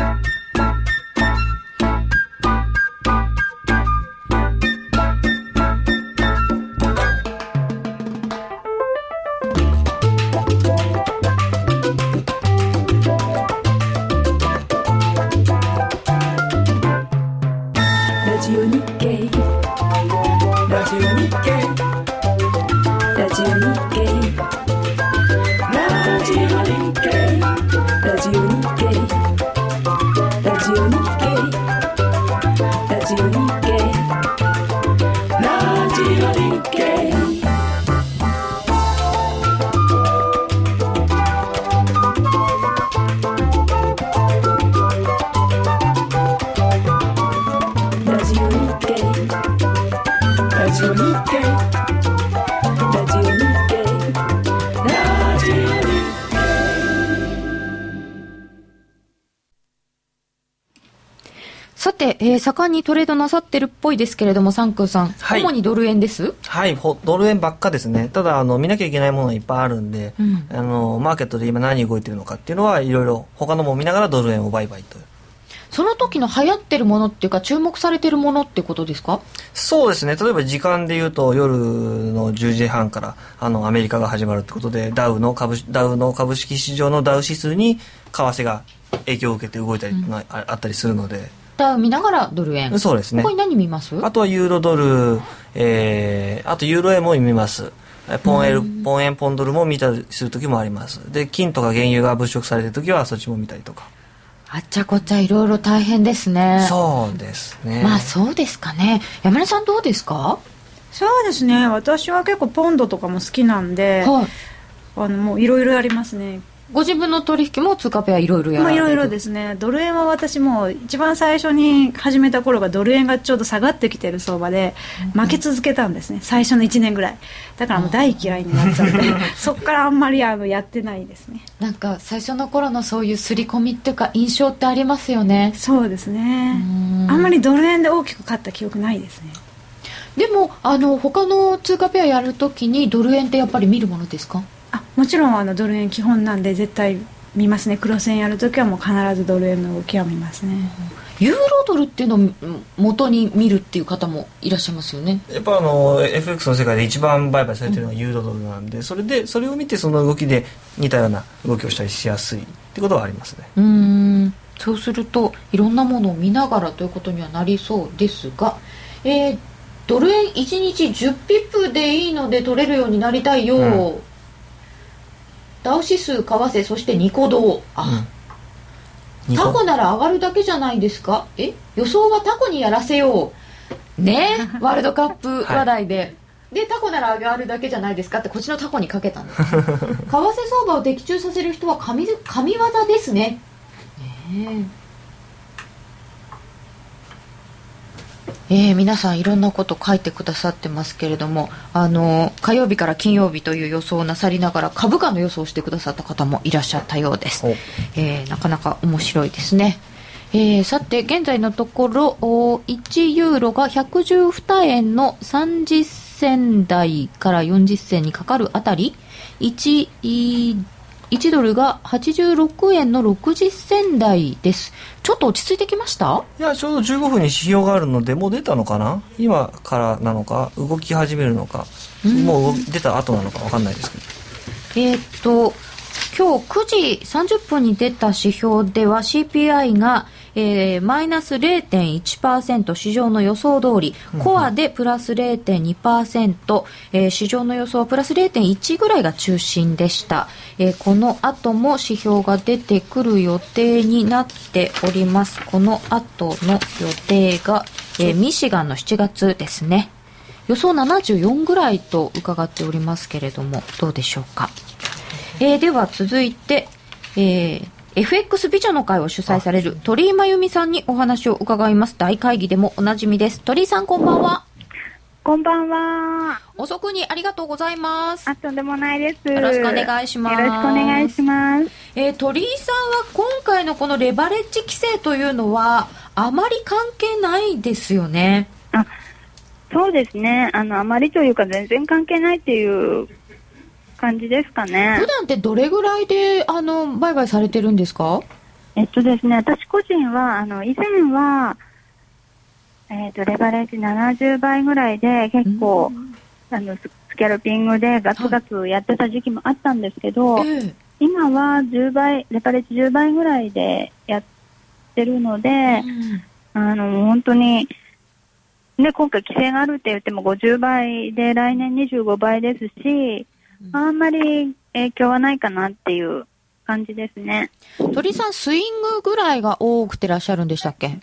Bye. えー、盛んにトレードなさってるっぽいですけれども、サンクーさん、はい、主にドル円です？はいドル円ばっかですね、ただあの、見なきゃいけないものがいっぱいあるんで、うん、あのマーケットで今、何動いてるのかっていうのは、いろいろ、他のも見ながらドル円を売買とその時の流行ってるものっていうか、注目されてるものってことですか？そうですね、例えば時間でいうと、夜の10時半からあのアメリカが始まるってことで、ダウの株ダウの株式市場のダウ指数に為替が影響を受けて動いたり、うん、あったりするので。ター見ながらドル円。そうですね。ここに何見ます？あとはユーロドル、えー、あとユーロ円も見ます。ポンエル、ポン円ポンドルも見たりする時もあります。で金とか原油が物色されてる時はそっちも見たりとか。あっちゃこっちゃいろいろ大変ですね。そうですね。まあそうですかね。山根さんどうですか？そうですね。私は結構ポンドとかも好きなんで、はい、あのもういろいろありますねご自分の取引も通貨ペアいろいろやられる。いろいろですね。ドル円は私も一番最初に始めた頃がドル円がちょうど下がってきてる相場で負け続けたんですね。最初の1年ぐらい。だからもう大嫌いになっちゃって。そこからあんまりあのやってないですね。なんか最初の頃のそういう刷り込みっていうか印象ってありますよね。そうですね。あんまりドル円で大きく勝った記憶ないですね。でもあの他の通貨ペアやるときにドル円ってやっぱり見るものですか？あもちろんあのドル円基本なんで絶対見ますね。黒線やるときはもう必ずドル円の動きは見ますね、ユーロドルっていうのを元に見るっていう方もいらっしゃいますよね。やっぱあの FX の世界で一番売買されてるのはユーロドルなんで、うん、それでそれを見てその動きで似たような動きをしたりしやすいってことはありますね。うん。そうするといろんなものを見ながらということにはなりそうですが、えー、ドル円1日10ピップでいいので取れるようになりたいよ、うんダウ指数為替そしてニコ動。あ、うん、タコなら上がるだけじゃないですか？え？予想はタコにやらせよう。ね？ワールドカップ話題で、はい。でタコなら上がるだけじゃないですか？ってこっちのタコにかけたんです為替相場を的中させる人は神神業ですね。ねえー、皆さんいろんなこと書いてくださってますけれどもあの火曜日から金曜日という予想をなさりながら株価の予想をしてくださった方もいらっしゃったようです、えー、なかなか面白いですね。えー、さて現在のところ1ユーロが112円の30銭台から40銭にかかるあたり 1, 1ドルが86円の60銭台です。ちょっと落ち着いてきました？いやちょうど15分に指標があるのでもう出たのかな？今からなのか？動き始めるのか？もう出た後なのか分かんないですけど。えー、っと今日9時30分に出た指標では CPI がえー、マイナス0.1%市場の予想通り、コアでプラス0.2%、えー、市場の予想はプラス0.1ぐらいが中心でした、えー、この後も指標が出てくる予定になっております。この後の予定が、えー、ミシガンの7月ですね。予想74ぐらいと伺っておりますけれどもどうでしょうか、えー、では続いて、えー FX 美女の会を主催される鳥居真由美さんにお話を伺います。大会議でもおなじみです。鳥居さんこんばんは。こんばんは。遅くにありがとうございます。あ、とんでもないです。よろしくお願いします。よろしくお願いします。えー、鳥居さんは今回のこのレバレッジ規制というのは、あまり関係ないですよね。あ、そうですね。あの、あまりというか全然関係ないっていう感じですかね。普段ってどれぐらいで、あの、売買されてるんですか？えっとですね、私個人は、あの、以前は、えっ、ー、と、レバレッジ70倍ぐらいで結構、あの、スキャルピングでガツガツやってた時期もあったんですけど、はい。えー、今は10倍、レバレッジ10倍ぐらいでやってるので、うん、あの、本当に、で、今回規制があるって言っても50倍で来年25倍ですし、あんまり影響はないかなっていう感じですね。鳥さん、スイングぐらいが多くてらっしゃるんでしたっけ？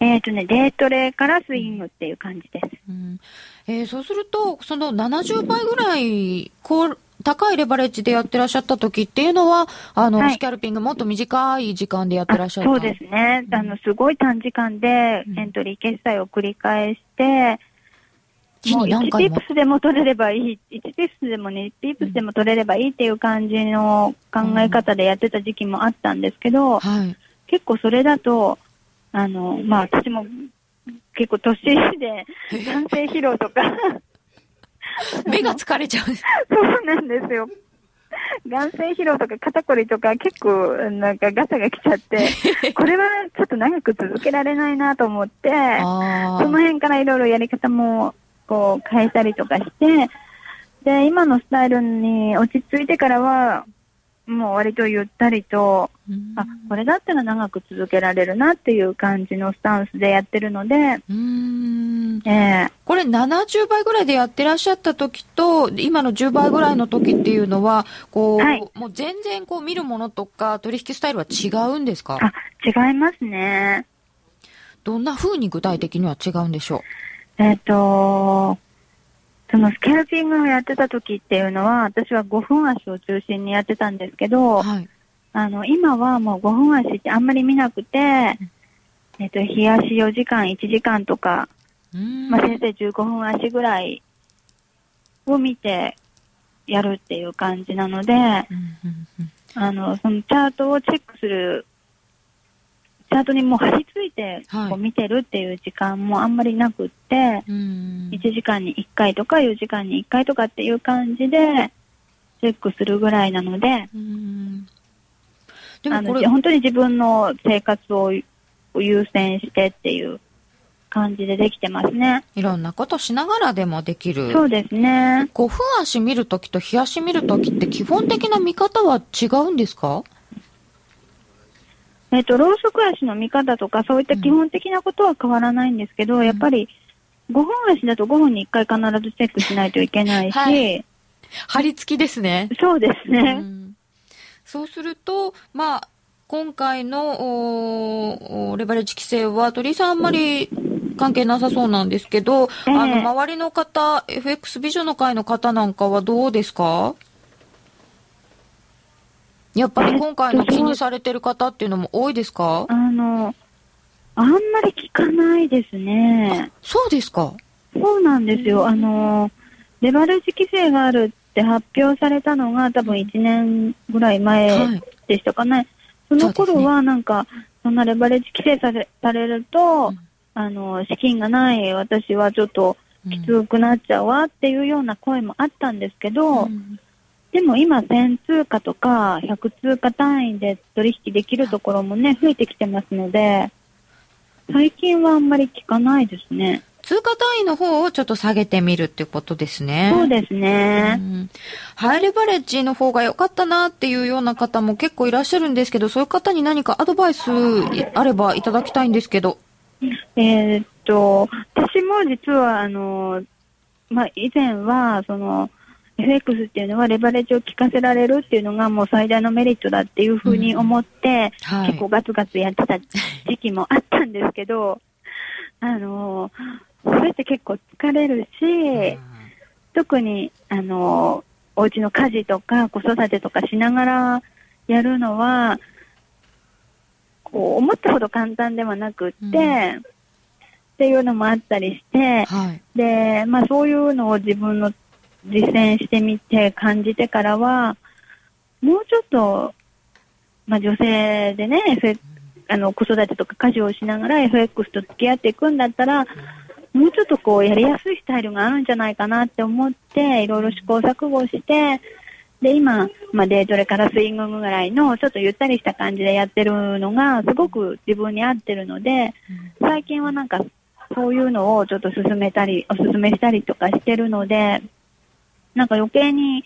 えっ、ー、とね、デートレからスイングっていう感じです。うん、えー、そうすると、その70倍ぐらい、こう、高いレバレッジでやってらっしゃった時っていうのは、あの、はい、スキャルピングもっと短い時間でやってらっしゃったそうですね。あの、すごい短時間でエントリー決済を繰り返して、日に何回も。1ピップスでも取れればいい、1ピップスでも2ピップスでも取れればいいっていう感じの考え方でやってた時期もあったんですけど、はい、結構それだと、あの、まあ私も結構年で男性疲労とか 目が疲れちゃう。そうなんですよ。眼性疲労とか肩こりとか結構なんかガサが来ちゃって、これはちょっと長く続けられないなと思って、その辺からいろいろやり方もこう変えたりとかして、で、今のスタイルに落ち着いてからは、もう割とゆったりと、あ、これだったら長く続けられるなっていう感じのスタンスでやってるので、うん。えー、これ70倍ぐらいでやってらっしゃった時と、今の10倍ぐらいの時っていうのは、こう、はい、もう全然こう見るものとか取引スタイルは違うんですか？あ、違いますね。どんな風に具体的には違うんでしょう？えっ、ー、と、そのスキャルピングをやってた時っていうのは、私は5分足を中心にやってたんですけど、はい、あの、今はもう5分足ってあんまり見なくて、えっ、ー、と、日足4時間、1時間とか、まあ、先生15分足ぐらいを見てやるっていう感じなので、あの、そのチャートをチェックするチャートにもう張り付いてこう見てるっていう時間もあんまりなくって、はい、1時間に1回とか4時間に1回とかっていう感じでチェックするぐらいなので、でもあの本当に自分の生活を優先してっていう感じでできてますね。いろんなことしながらでもできる。そうですね。5分足見るときと日足見るときって基本的な見方は違うんですか？えっ、ー、と、ろうそく足の見方とか、そういった基本的なことは変わらないんですけど、うん、やっぱり、5本足だと5本に1回必ずチェックしないといけないし、はい、張り付きですね。そうですね。うん。そうすると、まあ、今回のレバレッジ規制は鳥居さんあんまり関係なさそうなんですけど、えー、あの周りの方 FX 美女の会の方なんかはどうですか？やっぱり今回の気にされてる方っていうのも多いですか？あのあんまり聞かないですね。そうですか？そうなんですよ。あのレバレッジ規制があるって発表されたのが多分1年ぐらい前でしたかね、はいその頃はなんか、そんなレバレッジ規制されされると、うん、あの、資金がない私はちょっときつくなっちゃうわっていうような声もあったんですけど、うん、でも今1000通貨とか100通貨単位で取引できるところもね、増えてきてますので、最近はあんまり聞かないですね。通貨単位の方をちょっと下げてみるってことですね。そうですね。うん、ハイレバレッジの方が良かったなっていうような方も結構いらっしゃるんですけど、そういう方に何かアドバイスあればいただきたいんですけど。えー、っと、私も実は、あの、まあ、以前は、その、FX っていうのはレバレッジを効かせられるっていうのがもう最大のメリットだっていうふうに思って、うんはい、結構ガツガツやってた時期もあったんですけど、あの、それって結構疲れるし、特に、あの、お家の家事とか子育てとかしながらやるのは、こう、思ったほど簡単ではなくって、うん、っていうのもあったりして、はい、で、まあそういうのを自分の実践してみて感じてからは、もうちょっと、まあ女性でね、あの子育てとか家事をしながら FX と付き合っていくんだったら、もうちょっとこうやりやすいスタイルがあるんじゃないかなって思って、いろいろ試行錯誤して、で、今、まあ、デートレからスイングぐらいの、ちょっとゆったりした感じでやってるのが、すごく自分に合ってるので、最近はなんか、そういうのをちょっと進めたり、おすすめしたりとかしてるので、なんか余計に、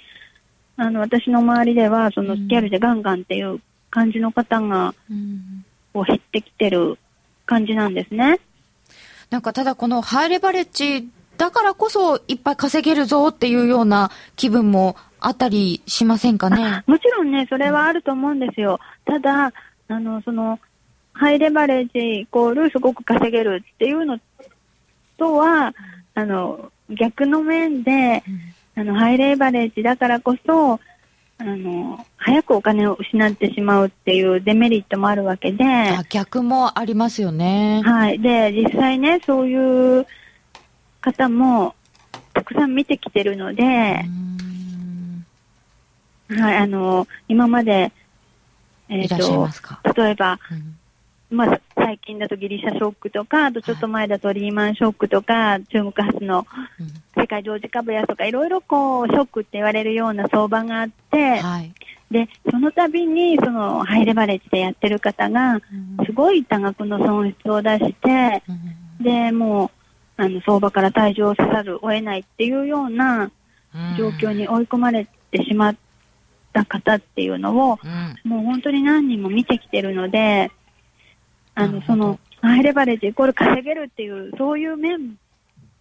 あの、私の周りでは、そのスキャルでガンガンっていう感じの方が、こう減ってきてる感じなんですね。なんかただこのハイレバレッジだからこそいっぱい稼げるぞっていうような気分もあったりしませんかね？もちろんね、それはあると思うんですよ。ただ、あの、その、ハイレバレッジイコールすごく稼げるっていうのとは、あの、逆の面で、あの、ハイレバレッジだからこそ、あの、早くお金を失ってしまうっていうデメリットもあるわけで。逆もありますよね。はい。で、実際ね、そういう方もたくさん見てきてるので、はい、あの、今まで、えっ、ー、と、例えば、うん、まあ、最近だとギリシャショックとか、あとちょっと前だとリーマンショックとか、中国発の世界常時株安とか、いろいろこう、ショックって言われるような相場があって、はい、で、その度に、その、ハイレバレッジでやってる方が、すごい多額の損失を出して、うん、で、もう、あの、相場から退場せざるを得ないっていうような状況に追い込まれてしまった方っていうのを、うん、もう本当に何人も見てきてるので、あの、その、ハイレバレッジイコール稼げるっていう、そういう面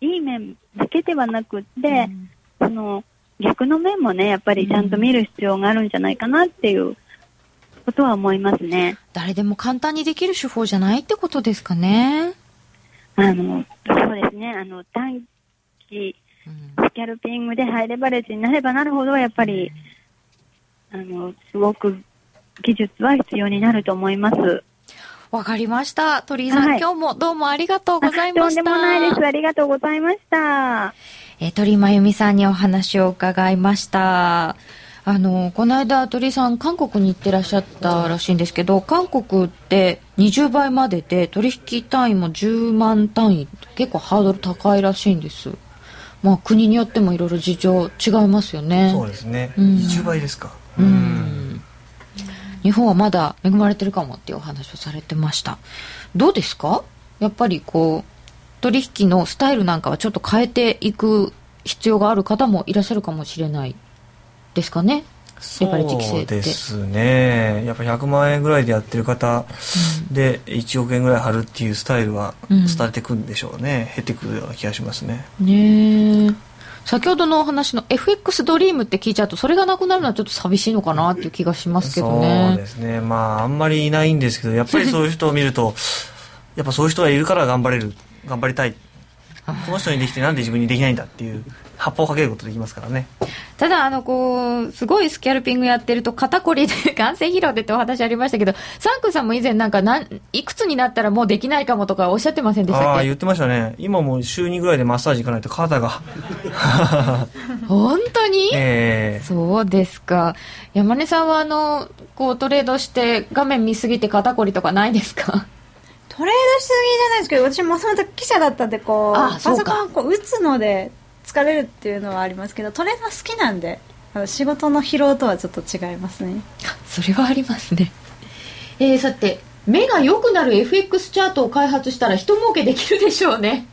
いい面だけではなくって、うん、その逆の面もね、やっぱりちゃんと見る必要があるんじゃないかなっていうことは思いますね。誰でも簡単にできる手法じゃないってことですかね。あの、そうですね。あの、短期、スキャルピングでハイレバレッジになればなるほど、やっぱり、あの、すごく技術は必要になると思います。わかりました。鳥居さん、はい、今日もどうもありがとうございました。とんでもないです。ありがとうございました。えー、鳥居真由美さんにお話を伺いました。あの、この間、鳥居さん、韓国に行ってらっしゃったらしいんですけど、韓国って20倍までで、取引単位も10万単位、結構ハードル高いらしいんです。まあ、国によってもいろいろ事情違いますよね。そうですね。うん、20倍ですか。うん。日本はまだ恵まれてるかもっていうお話をされてました。どうですか？やっぱりこう取引のスタイルなんかはちょっと変えていく必要がある方もいらっしゃるかもしれないですかね？そうですね。やっぱ100万円ぐらいでやってる方で1億円ぐらい張るっていうスタイルは伝えていくんでしょうね、うん、減ってくるような気がしますね。ね先ほどのお話の FX ドリームって聞いちゃうとそれがなくなるのはちょっと寂しいのかなっていう気がしますけどね。そうですね。まああんまりいないんですけどやっぱりそういう人を見るとやっぱそういう人がいるから頑張れる頑張りたい。この人にできてなんで自分にできないんだっていう発砲をかけることできますからね。ただあのこうすごいスキャルピングやってると肩こりで眼性疲労でってお話ありましたけどサンクさんも以前なんかなんいくつになったらもうできないかもとかおっしゃってませんでしたっけ？ああ言ってましたね。今もう週2ぐらいでマッサージ行かないと肩が。本当に、えー、そうですか。山根さんはあのこうトレードして画面見すぎて肩こりとかないですか？トレードしすぎじゃないですけど私もともと記者だったんでこうパソコンこう打つので疲れるっていうのはありますけどトレードは好きなんで仕事の疲労とはちょっと違いますね。それはありますね。えー、さて目が良くなる FX チャートを開発したら人儲けできるでしょうね。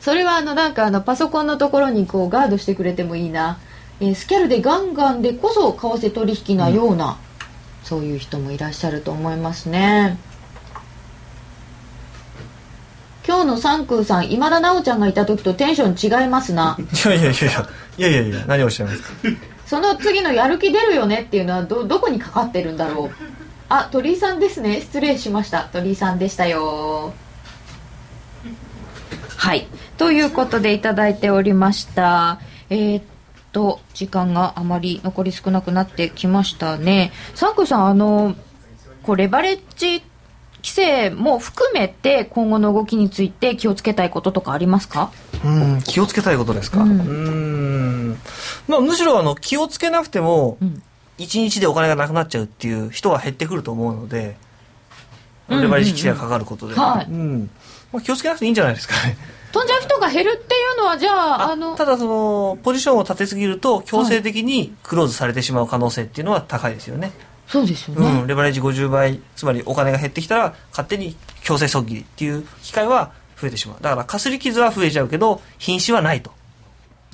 それはあのなんかあのパソコンのところにこうガードしてくれてもいいな、えー、スキャルでガンガンでこそ為替取引なような、うん、そういう人もいらっしゃると思いますね今日の三空さん今田奈緒ちゃんがいた時とテンション違いますな。いやいやいやいやいやいや何をおっしゃいますか？その次のやる気出るよねっていうのはどどこにかかってるんだろう。あ鳥居さんですね。失礼しました。鳥居さんでしたよ。はい。ということでいただいておりました。えー、っと時間があまり残り少なくなってきましたね。サンクさんあのこうレバレッジ規制も含めて今後の動きについて気をつけたいこととかありますか？うん気をつけたいことですか？うん。まあ、むしろあの気をつけなくても、1日でお金がなくなっちゃうっていう人は減ってくると思うので、レバレッジ規制がかかることで、はい。うん。まあ、気をつけなくていいんじゃないですかね。飛んじゃう人が減るっていうのはじゃああのただそのポジションを立てすぎると強制的にクローズされてしまう可能性っていうのは高いですよね。そうですよね、うん、レバレッジ50倍つまりお金が減ってきたら勝手に強制損切りっていう機会は増えてしまう。だからかすり傷は増えちゃうけど瀕死はないと。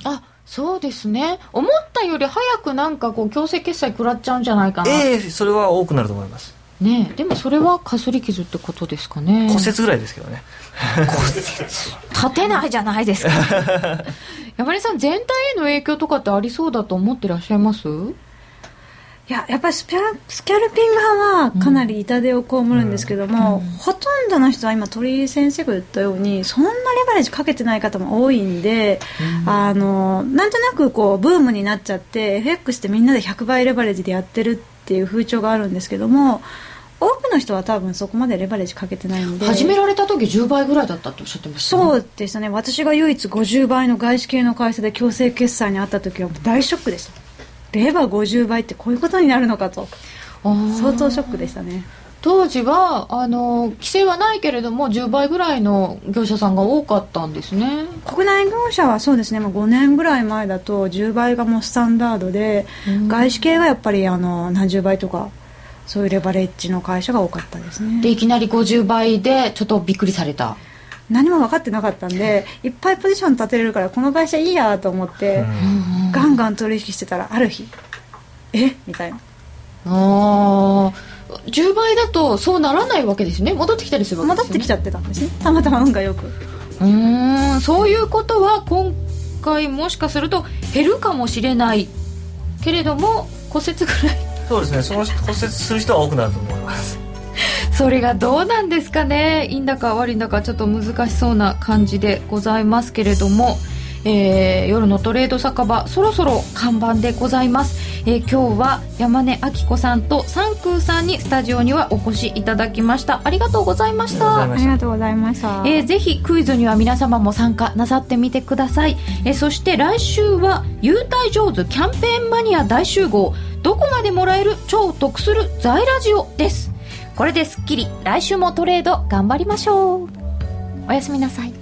あそうですね。思ったより早くなんかこう強制決済食らっちゃうんじゃないかな。ええー、それは多くなると思います。ねでもそれはかすり傷ってことですかね。骨折ぐらいですけどね。骨折？立てないじゃないですか。山根さん全体への影響とかってありそうだと思ってらっしゃいます？いややっぱりスキャルピング派はかなり痛手を被るんですけども、うん。うん、ほとんどの人は今鳥居先生が言ったようにそんなレバレッジかけてない方も多いんで、うん、あのなんとなくこうブームになっちゃって FX ってみんなで100倍レバレッジでやってるっていう風潮があるんですけども多くの人は多分そこまでレバレッジかけてないので。始められた時10倍ぐらいだったっておっしゃってました、ね、そうでしたね。私が唯一50倍の外資系の会社で強制決済にあった時は大ショックでしたレバー50倍ってこういうことになるのかと。相当ショックでしたね。当時はあの規制はないけれども10倍ぐらいの業者さんが多かったんですね。国内業者はそうですね、まあ、5年ぐらい前だと10倍がもうスタンダードで、外資系がやっぱりあの何十倍とかそういうレバレッジの会社が多かったですね。でいきなり50倍でちょっとびっくりされた何も分かってなかったんでいっぱいポジション立てれるからこの会社いいやと思ってガンガン取引してたらある日え？みたいな。ああ10倍だとそうならないわけですね。戻ってきたりするわけです、ね、戻ってきちゃってたんですね。たまたま運がよく。うん。そういうことは今回もしかすると減るかもしれないけれども骨折ぐらい。そうですね。その骨折する人は多くなると思います それがどうなんですかね？いいんだか悪いんだかちょっと難しそうな感じでございますけれども、えー、夜のトレード酒場そろそろ看板でございます、えー、今日は山根明子さんと三空さんにスタジオにはお越しいただきました。ありがとうございました。ありがとうございました、えー、ぜひクイズには皆様も参加なさってみてください、えー、そして来週は優待上手キャンペーンマニア大集合。どこまでもらえる超得する在ラジオですこれですっきり来週もトレード頑張りましょう。おやすみなさい。